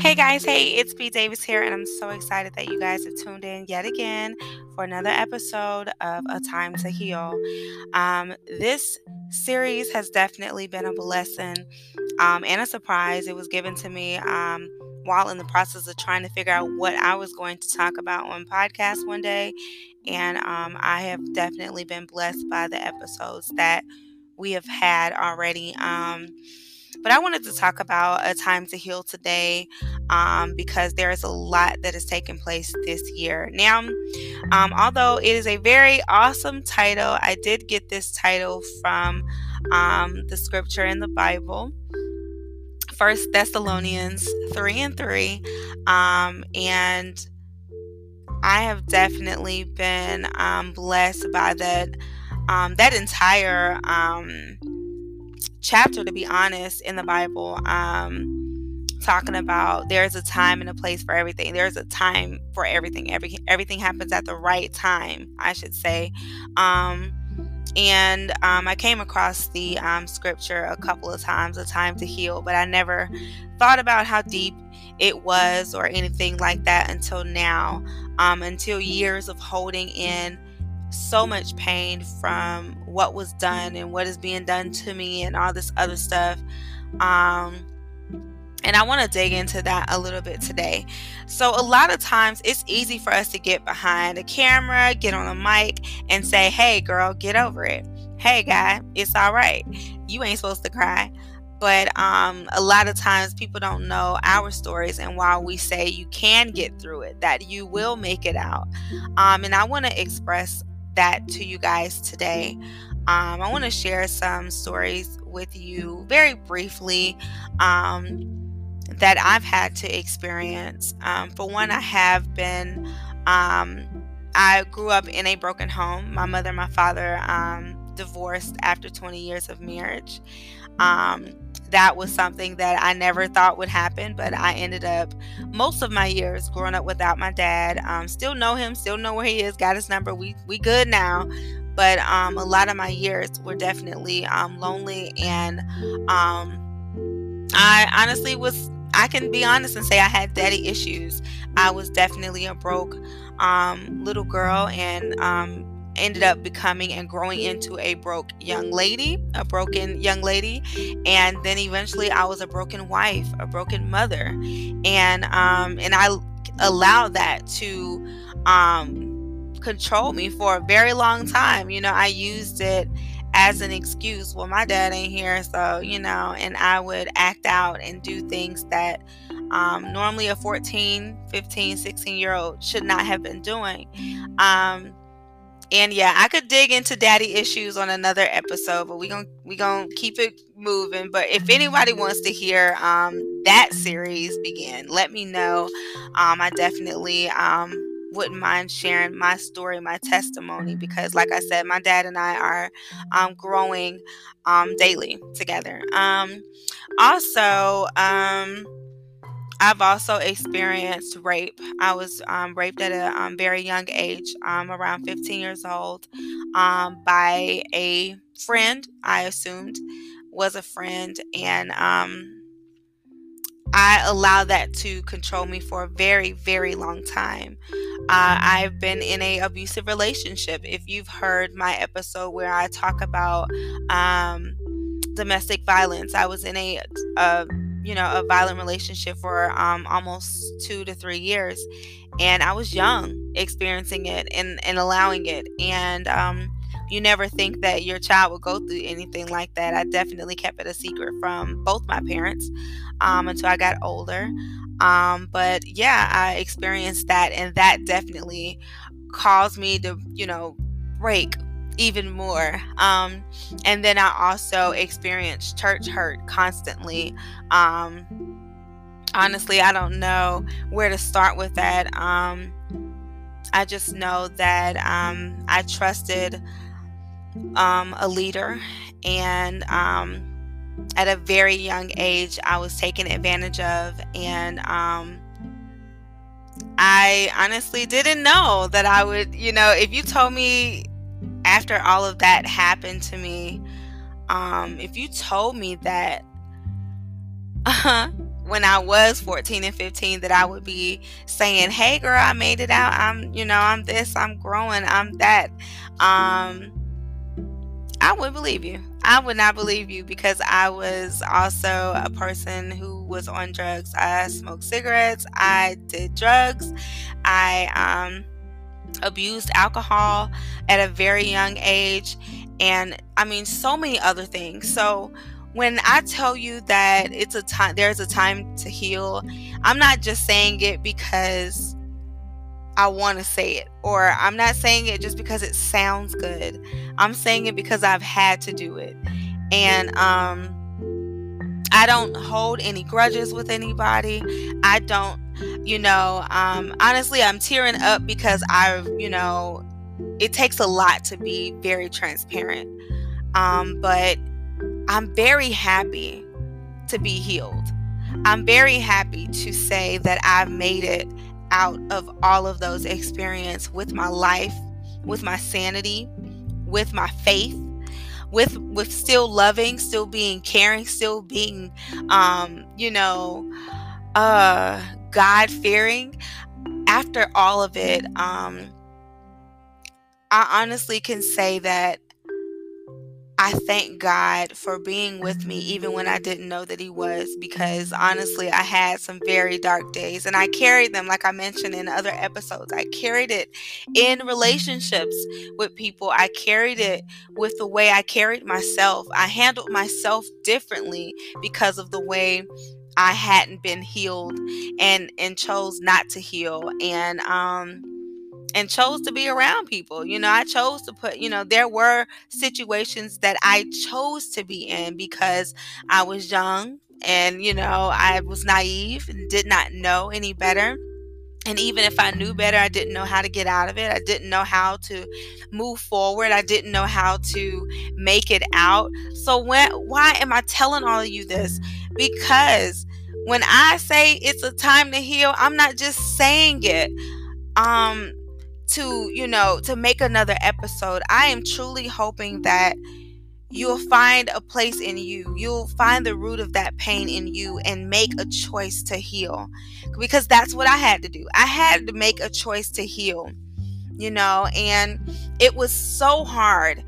Hey guys, hey, it's B Davis here, and I'm so excited that you guys have tuned in yet again for another episode of A Time to Heal. Um, this series has definitely been a blessing um, and a surprise. It was given to me um, while in the process of trying to figure out what I was going to talk about on podcast one day, and um, I have definitely been blessed by the episodes that we have had already. But I wanted to talk about a time to heal today um, because there is a lot that has taken place this year. Now, um, although it is a very awesome title, I did get this title from um, the scripture in the Bible. First Thessalonians 3 and 3. Um, and I have definitely been um, blessed by that um, that entire chapter, to be honest, in the Bible, um, talking about there's a time and a place for everything. There's a time for everything. Every everything happens at the right time, I should say. Um, and um, I came across the um, scripture a couple of times, a time to heal, but I never thought about how deep it was or anything like that until now, um, until years of holding in so much pain from what was done and what is being done to me and all this other stuff. Um, and I want to dig into that a little bit today. So, a lot of times it's easy for us to get behind a camera, get on a mic, and say, Hey, girl, get over it. Hey, guy, it's all right. You ain't supposed to cry. But um, a lot of times people don't know our stories. And while we say you can get through it, that you will make it out. Um, and I want to express that to you guys today. Um, I want to share some stories with you very briefly um, that I've had to experience. Um, for one, I have been, um, I grew up in a broken home. My mother and my father um, divorced after 20 years of marriage. Um, that was something that I never thought would happen, but I ended up most of my years growing up without my dad. Um, still know him, still know where he is, got his number. We we good now, but um, a lot of my years were definitely um, lonely, and um, I honestly was. I can be honest and say I had daddy issues. I was definitely a broke um, little girl, and um, ended up becoming and growing into a broke young lady, a broken young lady, and then eventually I was a broken wife, a broken mother, and um, and I allowed that to um, control me for a very long time. You know, I used it as an excuse. Well, my dad ain't here, so you know, and I would act out and do things that um, normally a 14 15 16 year old should not have been doing um, and yeah, I could dig into daddy issues on another episode, but we gonna we gonna keep it moving. But if anybody wants to hear um, that series begin, let me know. Um, I definitely um, wouldn't mind sharing my story, my testimony, because like I said, my dad and I are um, growing um, daily together. Um, also, um, I've also experienced rape. I was um, raped at a um, very young age, um, around 15 years old, um, by a friend, I assumed was a friend. And um, I allowed that to control me for a very, very long time. Uh, I've been in a abusive relationship. If you've heard my episode where I talk about um, domestic violence, I was in a, a you know, a violent relationship for um, almost two to three years. And I was young experiencing it and, and allowing it. And um, you never think that your child would go through anything like that. I definitely kept it a secret from both my parents um, until I got older. Um, but yeah, I experienced that, and that definitely caused me to, you know, break even more. Um, and then I also experienced church hurt constantly. Um, honestly, I don't know where to start with that. Um, I just know that um, I trusted um, a leader, and um, at a very young age, I was taken advantage of, and um, I honestly didn't know that I would, you know, if you told me after all of that happened to me, um, if you told me that uh, when I was 14 and 15 that I would be saying, "Hey girl, I made it out. I'm, you know, I'm this, I'm growing, I'm that." Um I wouldn't believe you. I would not believe you because I was also a person who was on drugs. I smoked cigarettes, I did drugs, I um abused alcohol at a very young age and I mean so many other things. So when I tell you that it's a time there's a time to heal, I'm not just saying it because I want to say it or I'm not saying it just because it sounds good. I'm saying it because I've had to do it. And um I don't hold any grudges with anybody. I don't, you know, um honestly I'm tearing up because I've, you know, it takes a lot to be very transparent. Um but I'm very happy to be healed. I'm very happy to say that I've made it out of all of those experiences with my life, with my sanity, with my faith, with with still loving, still being caring, still being um, you know, uh God fearing. After all of it, um I honestly can say that I thank God for being with me even when I didn't know that He was, because honestly, I had some very dark days and I carried them, like I mentioned in other episodes. I carried it in relationships with people, I carried it with the way I carried myself. I handled myself differently because of the way. I hadn't been healed and and chose not to heal and um and chose to be around people. You know, I chose to put, you know, there were situations that I chose to be in because I was young and, you know, I was naive and did not know any better. And even if I knew better, I didn't know how to get out of it. I didn't know how to move forward. I didn't know how to make it out. So when why am I telling all of you this? Because when I say it's a time to heal, I'm not just saying it. Um to, you know, to make another episode. I am truly hoping that you'll find a place in you. You'll find the root of that pain in you and make a choice to heal. Because that's what I had to do. I had to make a choice to heal, you know, and it was so hard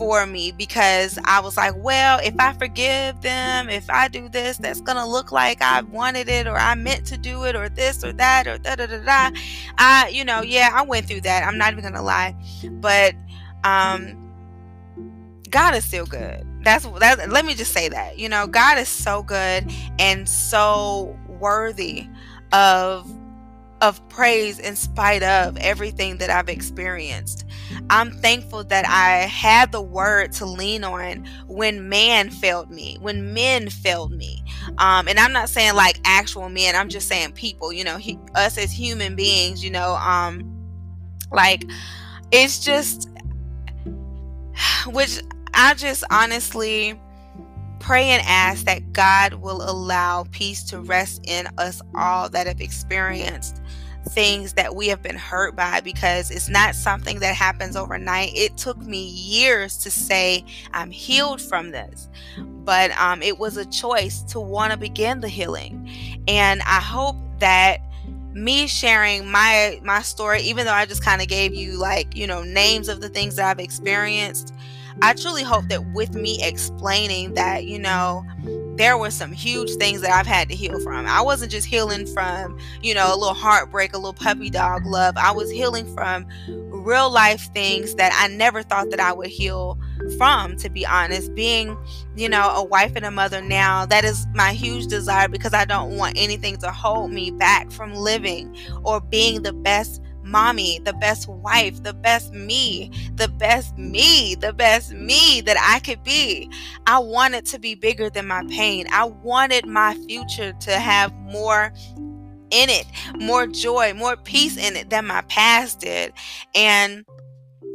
for me because I was like, well, if I forgive them, if I do this, that's gonna look like I wanted it or I meant to do it or this or that or da da da da. I, you know, yeah, I went through that. I'm not even gonna lie, but um, God is still good. That's that. Let me just say that. You know, God is so good and so worthy of of praise in spite of everything that I've experienced. I'm thankful that I had the word to lean on when man failed me, when men failed me. Um, and I'm not saying like actual men, I'm just saying people, you know, he, us as human beings, you know, um, like it's just, which I just honestly pray and ask that God will allow peace to rest in us all that have experienced things that we have been hurt by because it's not something that happens overnight. It took me years to say, I'm healed from this. But um, it was a choice to want to begin the healing. And I hope that me sharing my my story even though i just kind of gave you like you know names of the things that i've experienced i truly hope that with me explaining that you know there were some huge things that I've had to heal from. I wasn't just healing from, you know, a little heartbreak, a little puppy dog love. I was healing from real life things that I never thought that I would heal from, to be honest. Being, you know, a wife and a mother now, that is my huge desire because I don't want anything to hold me back from living or being the best mommy, the best wife, the best me, the best me, the best me that I could be. I wanted to be bigger than my pain. I wanted my future to have more in it, more joy, more peace in it than my past did. And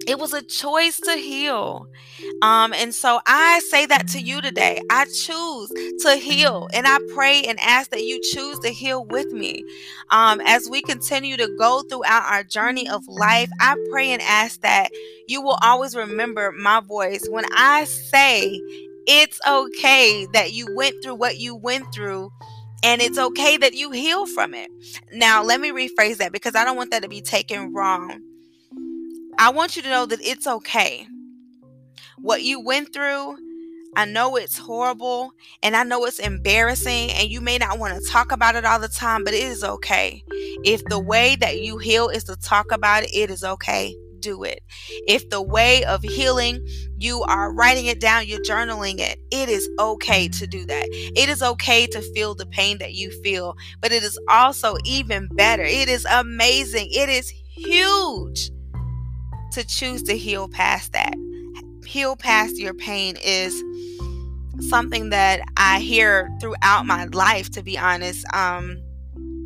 it was a choice to heal. Um, and so I say that to you today. I choose to heal. And I pray and ask that you choose to heal with me. Um, as we continue to go throughout our journey of life, I pray and ask that you will always remember my voice when I say it's okay that you went through what you went through and it's okay that you heal from it. Now, let me rephrase that because I don't want that to be taken wrong. I want you to know that it's okay. What you went through, I know it's horrible and I know it's embarrassing, and you may not want to talk about it all the time, but it is okay. If the way that you heal is to talk about it, it is okay do it. If the way of healing, you are writing it down, you're journaling it, it is okay to do that. It is okay to feel the pain that you feel, but it is also even better. It is amazing. It is huge to choose to heal past that. Heal past your pain is something that I hear throughout my life, to be honest. Um,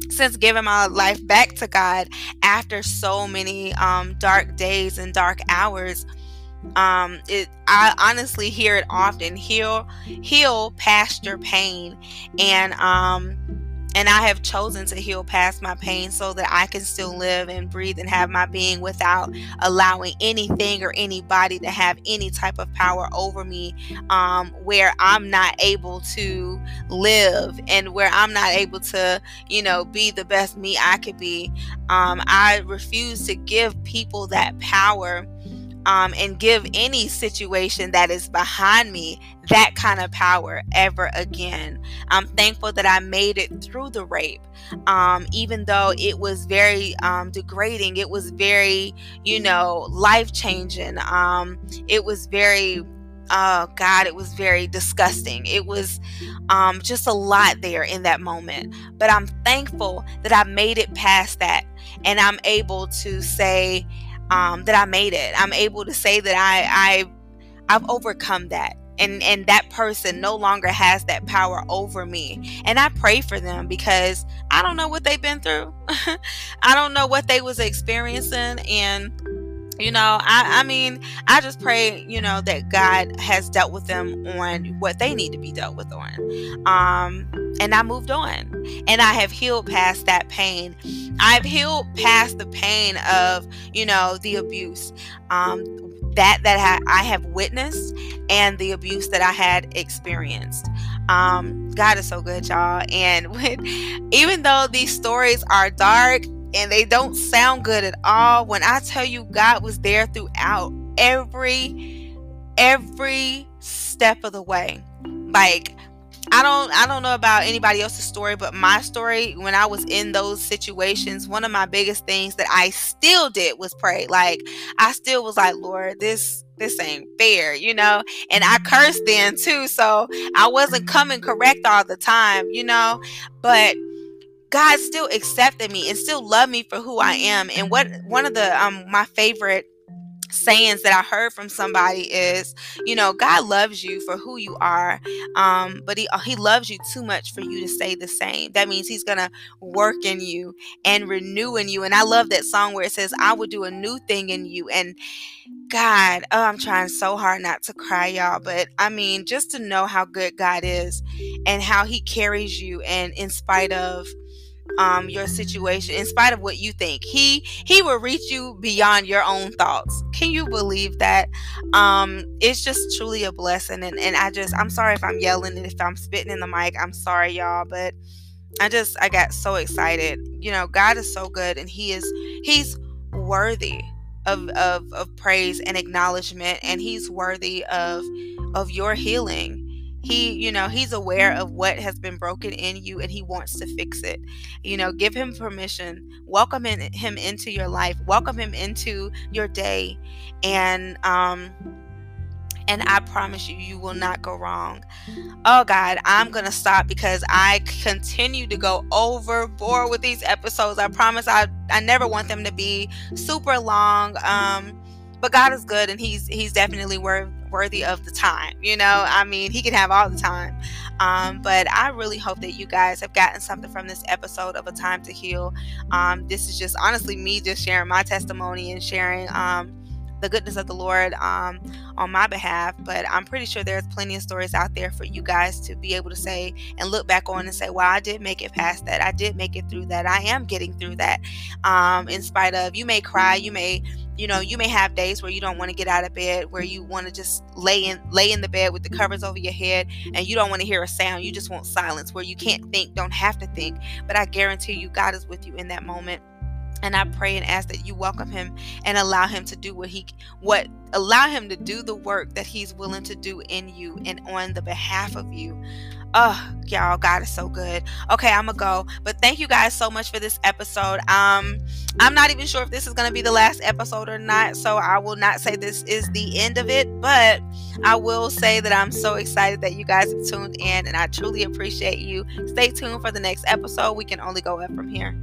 since giving my life back to God after so many um, dark days and dark hours. Um, it I honestly hear it often. Heal, heal past your pain, and um, and I have chosen to heal past my pain so that I can still live and breathe and have my being without allowing anything or anybody to have any type of power over me um, where I'm not able to live and where I'm not able to, you know, be the best me I could be. Um, I refuse to give people that power um, and give any situation that is behind me that kind of power ever again. I'm thankful that I made it through the rape, um, even though it was very um, degrading. It was very, you know, life changing. Um, it was very oh god it was very disgusting it was um, just a lot there in that moment but i'm thankful that i made it past that and i'm able to say um, that I made it. I'm able to say that I, I I've overcome that. And, and that person no longer has that power over me and i pray for them because i don't know what they've been through i don't know what they was experiencing and you know I, I mean i just pray you know that god has dealt with them on what they need to be dealt with on um and i moved on and i have healed past that pain i've healed past the pain of you know the abuse um that that I have witnessed and the abuse that I had experienced. Um, God is so good, y'all. And when, even though these stories are dark and they don't sound good at all when i tell you god was there throughout every every step of the way like i don't i don't know about anybody else's story but my story when i was in those situations one of my biggest things that i still did was pray like i still was like lord this this ain't fair, you know? And I cursed then too, so I wasn't coming correct all the time, you know? But God still accepted me and still loved me for who I am. And what one of the um my favorite sayings that I heard from somebody is, you know, God loves you for who you are, um, but he he loves you too much for you to stay the same. That means He's gonna work in you and renew in you. And I love that song where it says, "I will do a new thing in you." And God, oh, I'm trying so hard not to cry, y'all. But I mean, just to know how good God is and how He carries you, and in spite of um, your situation in spite of what you think. He he will reach you beyond your own thoughts. Can you believe that? Um it's just truly a blessing. And, and i just i'm sorry if i'm yelling and if i'm spitting in the mic. I'm sorry y'all but i just i got so excited. You know god is so good and he is he's worthy of of, of praise and acknowledgement and he's worthy of of your healing he you know he's aware of what has been broken in you and he wants to fix it you know give him permission welcome in, him into your life welcome him into your day and um and I promise you, you will not go wrong. Oh God, I'm gonna stop because I continue to go overboard with these episodes. I promise I I never want them to be super long. Um, but God is good and He's He's definitely worth worthy of the time. You know, I mean, he can have all the time. Um, but I really hope that you guys have gotten something from this episode of A Time to Heal. Um, this is just honestly me just sharing my testimony and sharing um, the goodness of the Lord um, on my behalf. But I'm pretty sure there's plenty of stories out there for you guys to be able to say and look back on and say, wow, I did make it past that. I did make it through that. I am getting through that. Um, in spite of, you may cry, you may you know you may have days where you don't want to get out of bed where you want to just lay in lay in the bed with the mm-hmm. covers over your head and you don't want to hear a sound you just want silence where you can't think don't have to think. But i guarantee you god is with you in that moment. And i pray and ask that you welcome him and allow him to do what he what allow him to do the work that he's willing to do in you and on the behalf of you oh y'all god is so good. Okay i'm gonna go. But thank you guys so much for this episode. Um i'm not even sure if this is gonna be the last episode or not so i will not say this is the end of it but i will say that i'm so excited that you guys have tuned in and i truly appreciate you. Stay tuned for the next episode. We can only go up from here